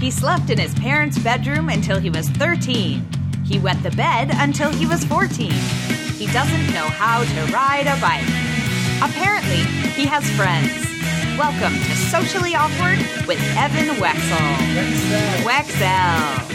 He slept in his parents' bedroom until he was 13. He wet the bed until he was 14. He doesn't know how to ride a bike. Apparently, he has friends. Welcome to Socially Awkward with Evan Wecksell. Wecksell.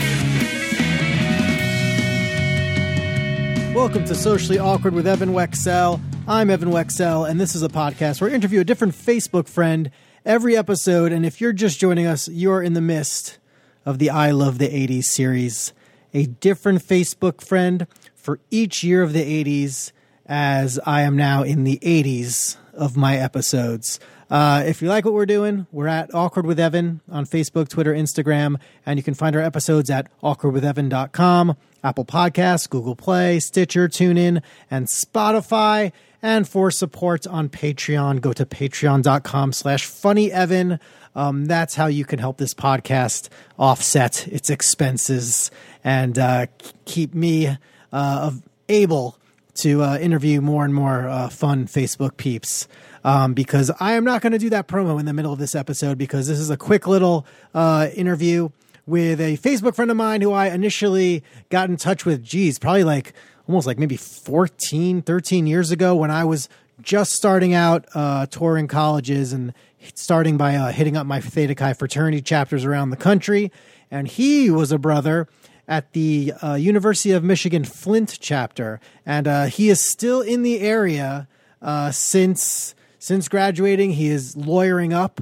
Welcome to Socially Awkward with Evan Wecksell. I'm Evan Wecksell, and this is a podcast where I interview a different Facebook friend every episode. And if you're just joining us, you're in the midst of the I Love the 80s series. A different Facebook friend for each year of the 80s, as I am now in the 80s of my episodes. Uh, if you like what we're doing, we're at Awkward with Evan on Facebook, Twitter, Instagram, and you can find our episodes at awkwardwithevan.com, Apple Podcasts, Google Play, Stitcher, TuneIn, and Spotify. And for support on Patreon, go to patreon.com slash funnyevan. Um, that's how you can help this podcast offset its expenses and uh, keep me uh, able to uh, interview more and more uh, fun Facebook peeps. Um, because I am not going to do that promo in the middle of this episode because this is a quick little uh, interview with a Facebook friend of mine who I initially got in touch with, geez, probably like almost like maybe 14, 13 years ago when I was just starting out uh, touring colleges and starting by uh, hitting up my Theta Chi fraternity chapters around the country. And he was a brother at the uh, University of Michigan Flint chapter, and uh, he is still in the area uh, since since graduating. He is lawyering up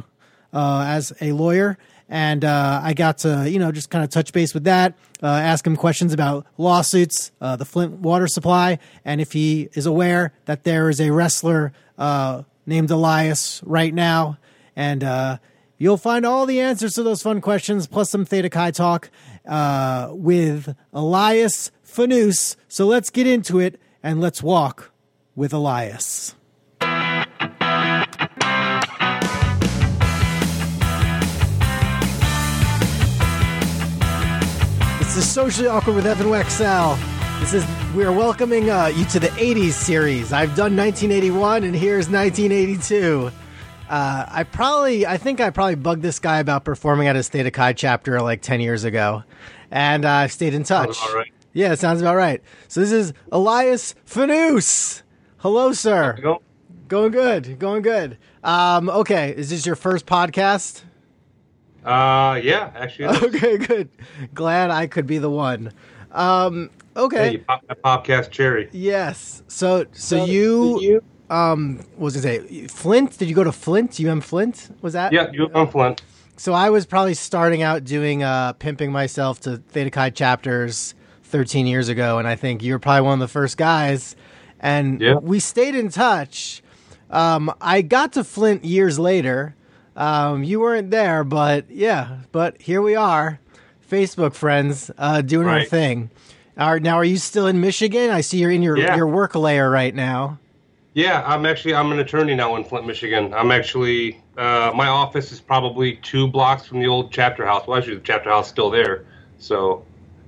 uh, as a lawyer, and uh, I got to you know just kind of touch base with that, uh, ask him questions about lawsuits, the Flint water supply, and if he is aware that there is a wrestler named Elias right now, and You'll find all the answers to those fun questions, plus some Theta Chi talk uh, with Elias Fanous. So let's get into it and let's walk with Elias. This is Socially Awkward with Evan Wecksell. This is we're welcoming uh, you to the 80s series. I've done 1981 and here's 1982. Uh, I probably, I think I probably bugged this guy about performing at his Theta Chi chapter like 10 years ago. And uh, I've stayed in touch. Right. Yeah, it sounds about right. So this is Elias Fanous. Hello, sir. Go. Going good. Going good. Um, okay. Is this your first podcast? Uh, yeah, actually. Okay, good. Glad I could be the one. Um, okay. Hey, you pop that podcast cherry. Yes. So, so, you, you um, what was I say? Flint? Did you go to Flint? UM Flint? Was that? Yeah, you on Flint. So I was probably starting out doing uh, pimping myself to Theta Chi chapters 13 years ago, and I think you were probably one of the first guys. And Yeah. we stayed in touch. Um, I got to Flint years later. Um, you weren't there, but yeah, but here we are, Facebook friends, uh, doing our thing. Are, now, are you still in Michigan? I see you're in your Yeah. your work layer right now. Yeah, I'm actually I'm an attorney now in Flint, Michigan. I'm actually uh, my office is probably two blocks from the old chapter house. Well, actually, the chapter house is still there, so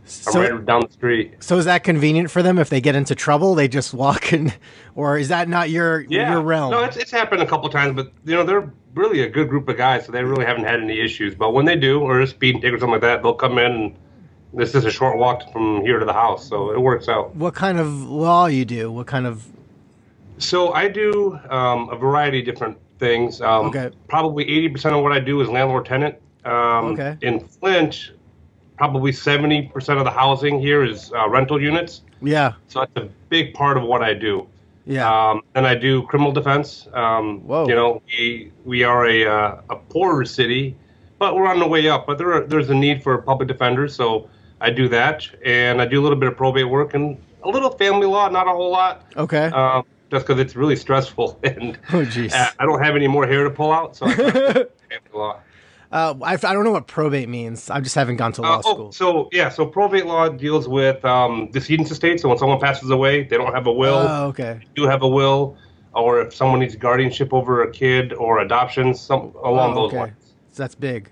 So, right down the street. so is that convenient for them if they get into trouble? They just walk in, or is that not your Yeah, your realm? No, it's it's happened a couple times, but you know they're really a good group of guys, so they really haven't had any issues. But when they do, or a speeding ticket or something like that, they'll come in. and This is a short walk from here to the house, so it works out. what kind of law you do? What kind of So I do um, a variety of different things. Um, Okay. Probably 80% of what I do is landlord tenant. Um, Okay. In Flint, probably 70% of the housing here is uh, rental units. yeah So that's a big part of what I do. Yeah Um, and I do criminal defense. Um, Whoa. You know, we, we are a, uh, a poorer city, but we're on the way up. But there are, there's a need for public defenders, so I do that. And I do a little bit of probate work and a little family law, not a whole lot okay um, just because it's really stressful and Oh, jeez. I don't have any more hair to pull out. So I can't law. Uh, I, I don't know what probate means. I just haven't gone to law Uh, oh, school. so yeah, so probate law deals with um, decedent's estate. So when someone passes away, they don't have a will. Oh, okay. do have a will, or if someone needs guardianship over a kid or adoption, some along Oh, those lines. So that's big.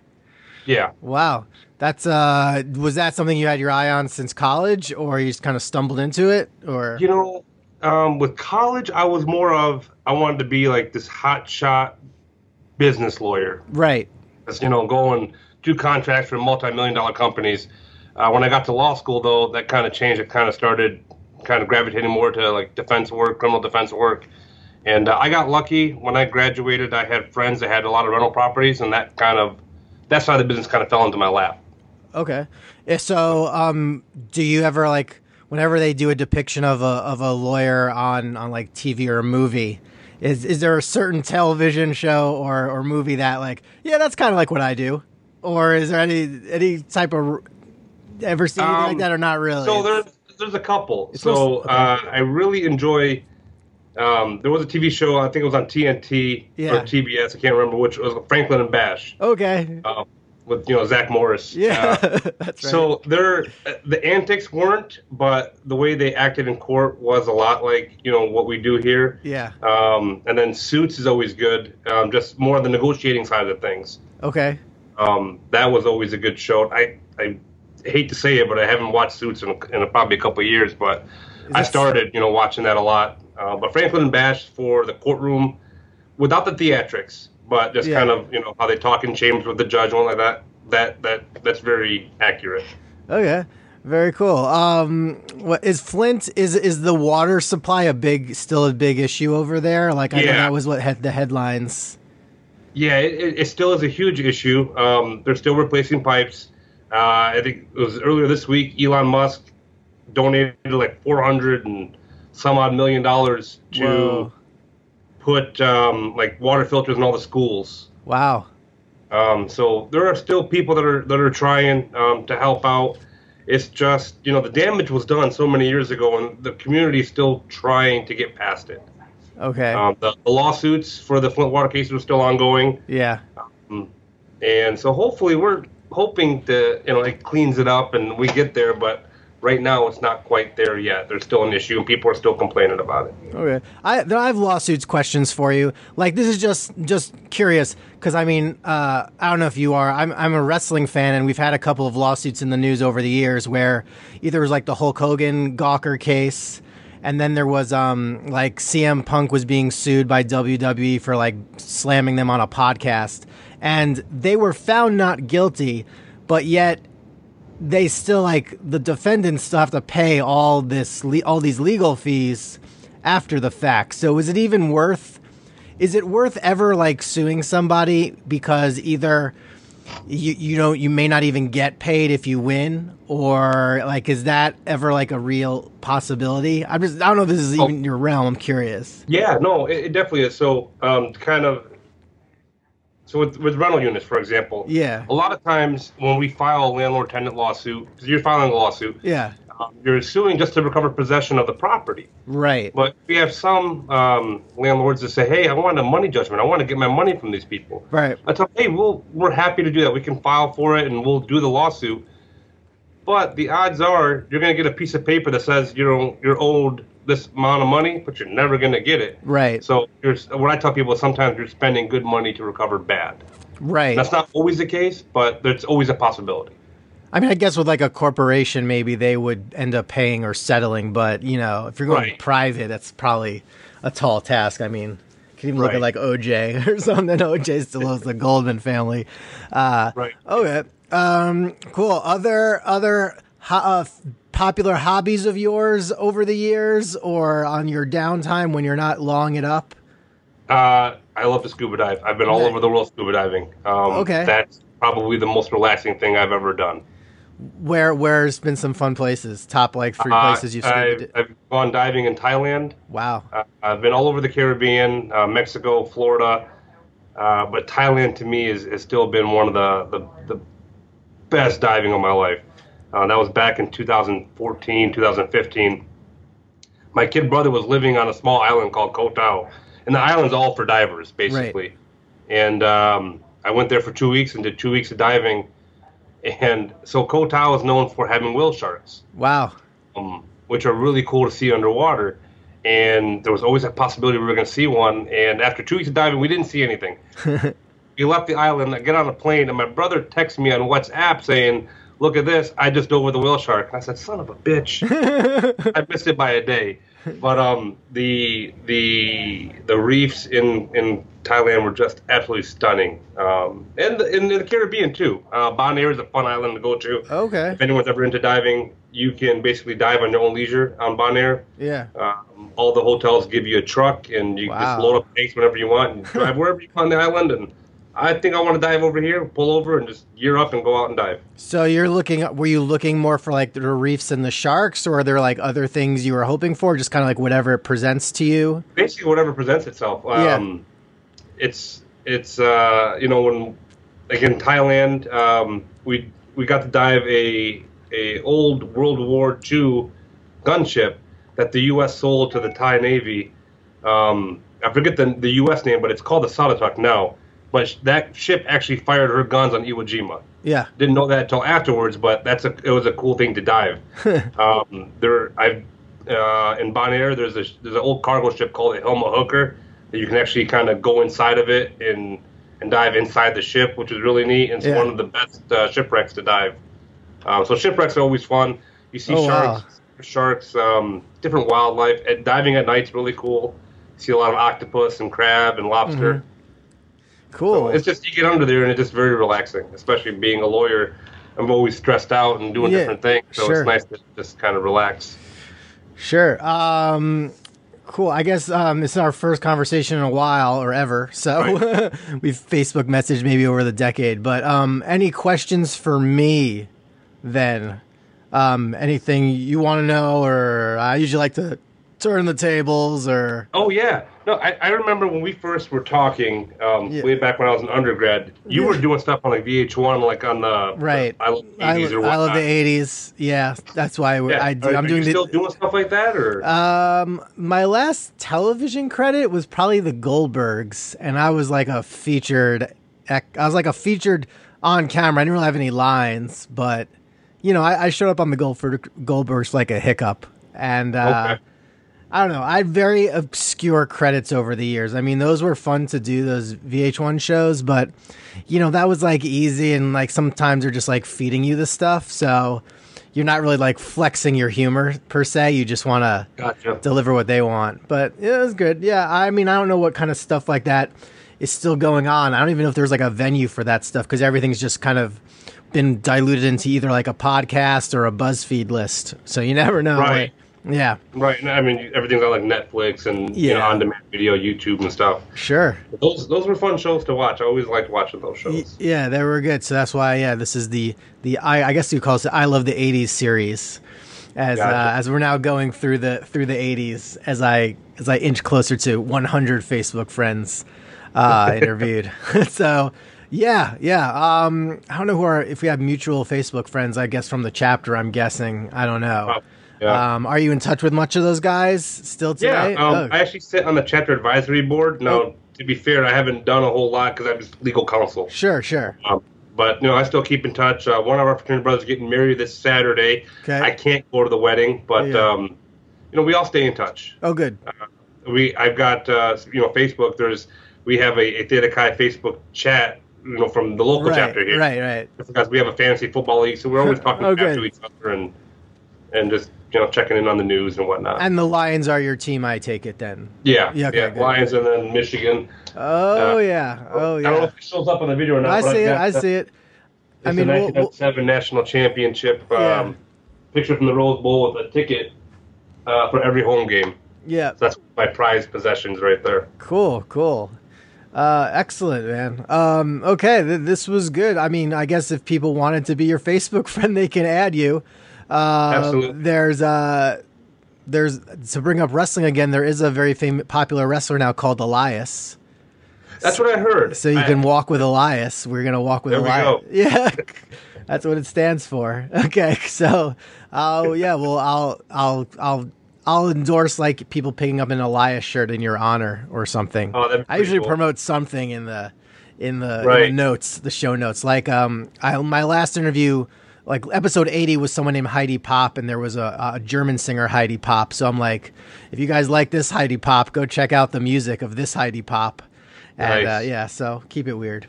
Yeah. Wow. That's uh was that something you had your eye on since college or you just kind of stumbled into it or You know, um, with college, I was more of I wanted to be like this hot shot business lawyer. Right. You know, go and do contracts for multi-million dollar companies. Uh, when I got to law school, though, that kind of changed. It kind of started kind of gravitating more to like defense work, criminal defense work. And uh, I got lucky when I graduated. I had friends that had a lot of rental properties, and that kind of that's how the business kind of fell into my lap. Okay. So, um, do you ever like whenever they do a depiction of a of a lawyer on on like TV or a movie? Is is there a certain television show or, or movie that like yeah that's kind of like what I do, or is there any any type of ever seen anything um, like that or not really? So there's there's a couple. So okay. uh, I really enjoy. Um, there was a TV show I think it was on TNT yeah. or TBS I can't remember which it was Franklin and Bash. Okay. Uh, with you know Zach Morris. Yeah, uh, that's right. So they're the antics weren't, but the way they acted in court was a lot like you know what we do here. Yeah. Um, and then Suits is always good. Um, just more the negotiating side of things. Okay. Um, that was always a good show. I I hate to say it, but I haven't watched Suits in, in probably a couple of years. But I started you know watching that a lot. Uh, but Franklin and Bash for the courtroom without the theatrics but just yeah. kind of you know how they talk in chambers with the judge and all like that. That that that's very accurate. Okay. Very cool. Um, what is Flint? Is is the water supply a big, still a big issue over there? Like I yeah. know that was what had the headlines. Yeah, it, it still is a huge issue. Um, they're still replacing pipes. Uh, I think it was earlier this week. Elon Musk donated like four hundred and some odd million dollars to Whoa put um, like water filters in all the schools. Wow. Um, so there are still people that are that are trying um, to help out. It's just you know the damage was done so many years ago, and the community is still trying to get past it. Okay. Um, the, the, lawsuits for the Flint water cases are still ongoing. Yeah. Um, and so hopefully we're hoping to you know it cleans it up and we get there, but right now it's not quite there yet. There's still an issue, and people are still complaining about it. Okay, I I have lawsuits questions for you. Like this is just just curious because I mean uh, I don't know if you are. I'm I'm a wrestling fan, and we've had a couple of lawsuits in the news over the years where either it was like the Hulk Hogan Gawker case. And then there was um like CM Punk was being sued by WWE for like slamming them on a podcast, and they were found not guilty, but yet they still like the defendants still have to pay all this all these legal fees after the fact. So is it even worth is it worth ever like suing somebody because either you you know you may not even get paid if you win or like is that ever like a real possibility? I'm just I don't know if this is even oh. your realm. I'm curious. Yeah, no, it, it definitely is. So um, kind of so with, with rental units, for example, yeah, a lot of times when we file a landlord-tenant lawsuit, because you're filing a lawsuit, yeah, um, you're suing just to recover possession of the property, right? But we have some um, landlords that say, "Hey, I want a money judgment. I want to get my money from these people." Right. I tell, "Hey, we'll we're happy to do that. We can file for it and we'll do the lawsuit." But the odds are you're going to get a piece of paper that says you know you're owed this amount of money, but you're never going to get it. Right. So what I tell people is sometimes you're spending good money to recover bad. Right. That's not always the case, but there's always a possibility. I mean, I guess with like a corporation, maybe they would end up paying or settling, but you know, if you're going right. private, that's probably a tall task. I mean, you can even right. look at like OJ or something. OJ still owes the Goldman family. Uh, right. Okay. Um, cool. Other other uh, popular hobbies of yours over the years or on your downtime when you're not longing it up? Uh, I love to scuba dive. I've been all over the world scuba diving. Um, okay. That's probably the most relaxing thing I've ever done. Where where's been some fun places? Top like three uh, places you've I've, I've, gone diving in Thailand. Wow. Uh, I've been all over the Caribbean, uh, Mexico, Florida, uh, but Thailand to me is has still been one of the, the, the best diving of my life. Uh, that was back in 2014, 2015. My kid brother was living on a small island called Koh Tao, and the island's all for divers, basically. Right. And um, I went there for two weeks and did two weeks of diving. And so Koh Tao is known for having whale sharks. Wow. Um, which are really cool to see underwater. And there was always a possibility we were going to see one. And after two weeks of diving, we didn't see anything. we left the island, I get on a plane, and my brother texts me on WhatsApp saying, look at this. I just dove with a whale shark. And I said, son of a bitch. I missed it by a day. But um, the the the reefs in in Thailand were just absolutely stunning, um, and the, in the Caribbean too. Uh, Bonaire is a fun island to go to. Okay. If anyone's ever into diving, you can basically dive on your own leisure on Bonaire. Yeah. Um, all the hotels give you a truck, and you Wow. just load up tanks whenever you want and drive wherever you want on the island. And I think I want to dive over here, pull over, and just gear up and go out and dive. So you're looking. Were you looking more for like the reefs and the sharks, or are there like other things you were hoping for? Just kind of like whatever it presents to you. Basically, whatever presents itself. Yeah. Um, It's it's uh, you know when like in Thailand, um, we we got to dive a a old World War II gunship that the U.S. sold to the Thai Navy. Um, I forget the the U.S. name, but it's called the Sattakut now. But that ship actually fired her guns on Iwo Jima. Yeah. Didn't know that until afterwards, but that's a it was a cool thing to dive. um, there, I've uh, in Bonaire. There's a there's an old cargo ship called the Hilma Hooker that you can actually kind of go inside of it and and dive inside the ship, which is really neat. And it's Yeah. one of the best uh, shipwrecks to dive. Um, so shipwrecks are always fun. You see Oh, wow. sharks, sharks, um, different wildlife. And diving at night's really cool. You see a lot of octopus and crab and lobster. Mm-hmm. Cool. It's just you get under there and it's just very relaxing, especially being a lawyer. I'm always stressed out and doing Yeah, different things, so sure. it's nice to just kind of relax. Sure. Um, cool. I guess um, this is our first conversation in a while or ever. So we've Facebook messaged maybe over the decade. But um, any questions for me then? Um, anything you want to know, or I usually like to turn the tables, or Oh yeah, no, I, I remember when we first were talking um, Yeah. way back when I was an undergrad. You were doing stuff on like VH1, like on the Right. I love the I, 80s or I love the '80s. Yeah, that's why Yeah. I, are, I'm are doing you the. still doing stuff like that, or Um, my last television credit was probably the Goldbergs, and I was like a featured. I was like a featured on camera. I didn't really have any lines, but you know, I, I showed up on the Goldbergs like a hiccup, and uh, Okay. I don't know. I had very obscure credits over the years. I mean, those were fun to do those VH1 shows, but you know, that was like easy and like sometimes they're just like feeding you the stuff, so you're not really like flexing your humor per se. You just want to gotcha? deliver what they want. But yeah, it was good. Yeah, I mean, I don't know what kind of stuff like that is still going on. I don't even know if there's like a venue for that stuff because everything's just kind of been diluted into either like a podcast or a BuzzFeed list. So you never know. Right. Like, yeah, Right. I mean, everything's on like Netflix and you know, on-demand video, YouTube and stuff. sure. Those those were fun shows to watch. I always liked watching those shows. Yeah, they were good. So that's why, yeah, this is the the I, I guess you call it the I love the '80s series, as Gotcha. uh, as we're now going through the through the '80s as I as I inch closer to 100 Facebook friends uh, interviewed. so yeah, yeah. Um, I don't know who are if we have mutual Facebook friends. I guess from the chapter. I'm guessing. I don't know. Yeah. Um, are you in touch with much of those guys still today? Yeah, um, Oh, I actually sit on the chapter advisory board. Now, Oh. to be fair, I haven't done a whole lot because I'm just legal counsel. sure, sure. Um, but you know, I still keep in touch. Uh, one of our fraternity brothers is getting married this Saturday. Okay. I can't go to the wedding, but Yeah. um, you know, we all stay in touch. Oh, good. We, I've got uh, you know, Facebook. There's we have a, a Theta Chi Facebook chat. You know, from the local Right, chapter here. right, right. Because we have a fantasy football league, so we're always talking Oh, to each other and and just you know checking in on the news and whatnot. And the Lions are your team, I take it then. yeah, Yeah, yeah, good, Lions and then Michigan. Oh Uh, yeah. Oh yeah. I don't know if it shows up on the video or not. I see it. I see it. I mean, the we'll, we'll, 1997 national championship um, Yeah. picture from the Rose Bowl with a ticket uh, for every home game. yeah. So that's my prized possessions right there. Cool. Cool. Uh, excellent, man. Um, okay, th- this was good. I mean, I guess if people wanted to be your Facebook friend, they can add you. Uh, Absolutely. There's uh, there's to bring up wrestling again. There is a very famous, popular wrestler now called Elias. That's what I heard. So you I- can walk with Elias. We're gonna walk with Elias. go. Yeah, that's what it stands for. Okay, so oh yeah, well I'll I'll I'll I'll endorse like people picking up an Elias shirt in your honor or something. Oh, I usually cool. promote something in the in the, in the notes, the show notes. Like um, I my last interview. Like episode eighty was someone named Heidi Pop, and there was a, a German singer Heidi Pop. So I'm like, if you guys like this Heidi Pop, go check out the music of this Heidi Pop. And uh, yeah, so keep it weird.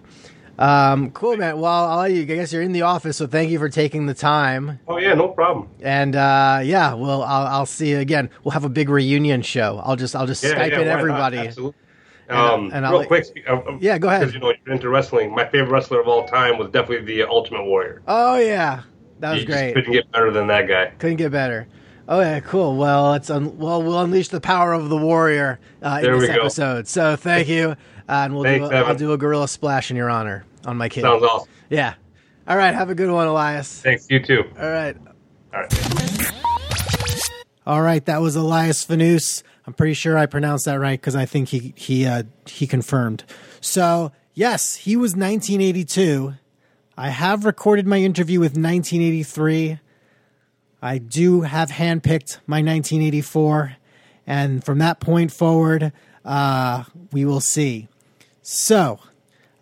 Um, cool, man. Well, I'll let you. I guess you're in the office, so thank you for taking the time. Oh yeah, no problem. And uh, yeah, well, I'll, I'll see you again. We'll have a big reunion show. I'll just I'll just Yeah, Skype yeah, in not? everybody, Absolutely. Um, and I'll real quick, uh, uh, Yeah, go ahead. Because you know you're into wrestling. My favorite wrestler of all time was definitely the Ultimate Warrior. Oh yeah, that was you great. couldn't get better than that guy. Couldn't get better. Oh yeah, cool. Well, it's un- well we'll unleash the power of the warrior uh, in this we go. episode. So thank you, uh, and we'll Thanks, do a, I'll do a gorilla splash in your honor on my kid. Sounds awesome. Yeah. All right. Have a good one, Elias. Thanks. You too. All right. All right. All right. That was Elias Fanous. I'm pretty sure I pronounced that right because I think he he uh, he confirmed. So yes, he was 1982. I have recorded my interview with 1983. I do have handpicked my 1984, and from that point forward, uh, we will see. So,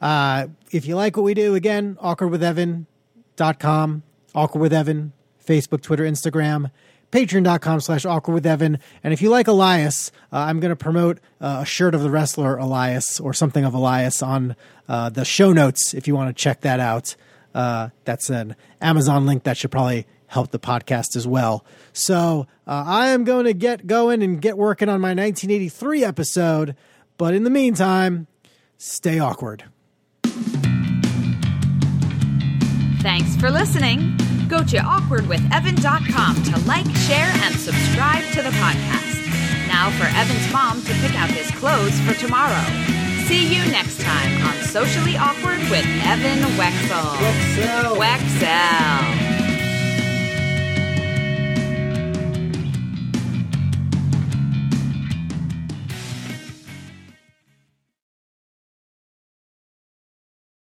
uh, if you like what we do, again, awkwardwithevan.com, awkward with Evan, Facebook, Twitter, Instagram, patreon.com slash awkward with Evan. And if you like Elias, uh, I'm going to promote uh, a shirt of the wrestler Elias or something of Elias on uh, the show notes if you want to check that out. Uh, that's an Amazon link that should probably help the podcast as well. So uh, I am going to get going and get working on my 1983 episode. But in the meantime, stay awkward. Thanks for listening. Go to awkwardwithevan.com to like, share, and subscribe to the podcast. Now for Evan's mom to pick out his clothes for tomorrow. See you next time on Socially Awkward with Evan Wecksell. Wecksell. Wecksell.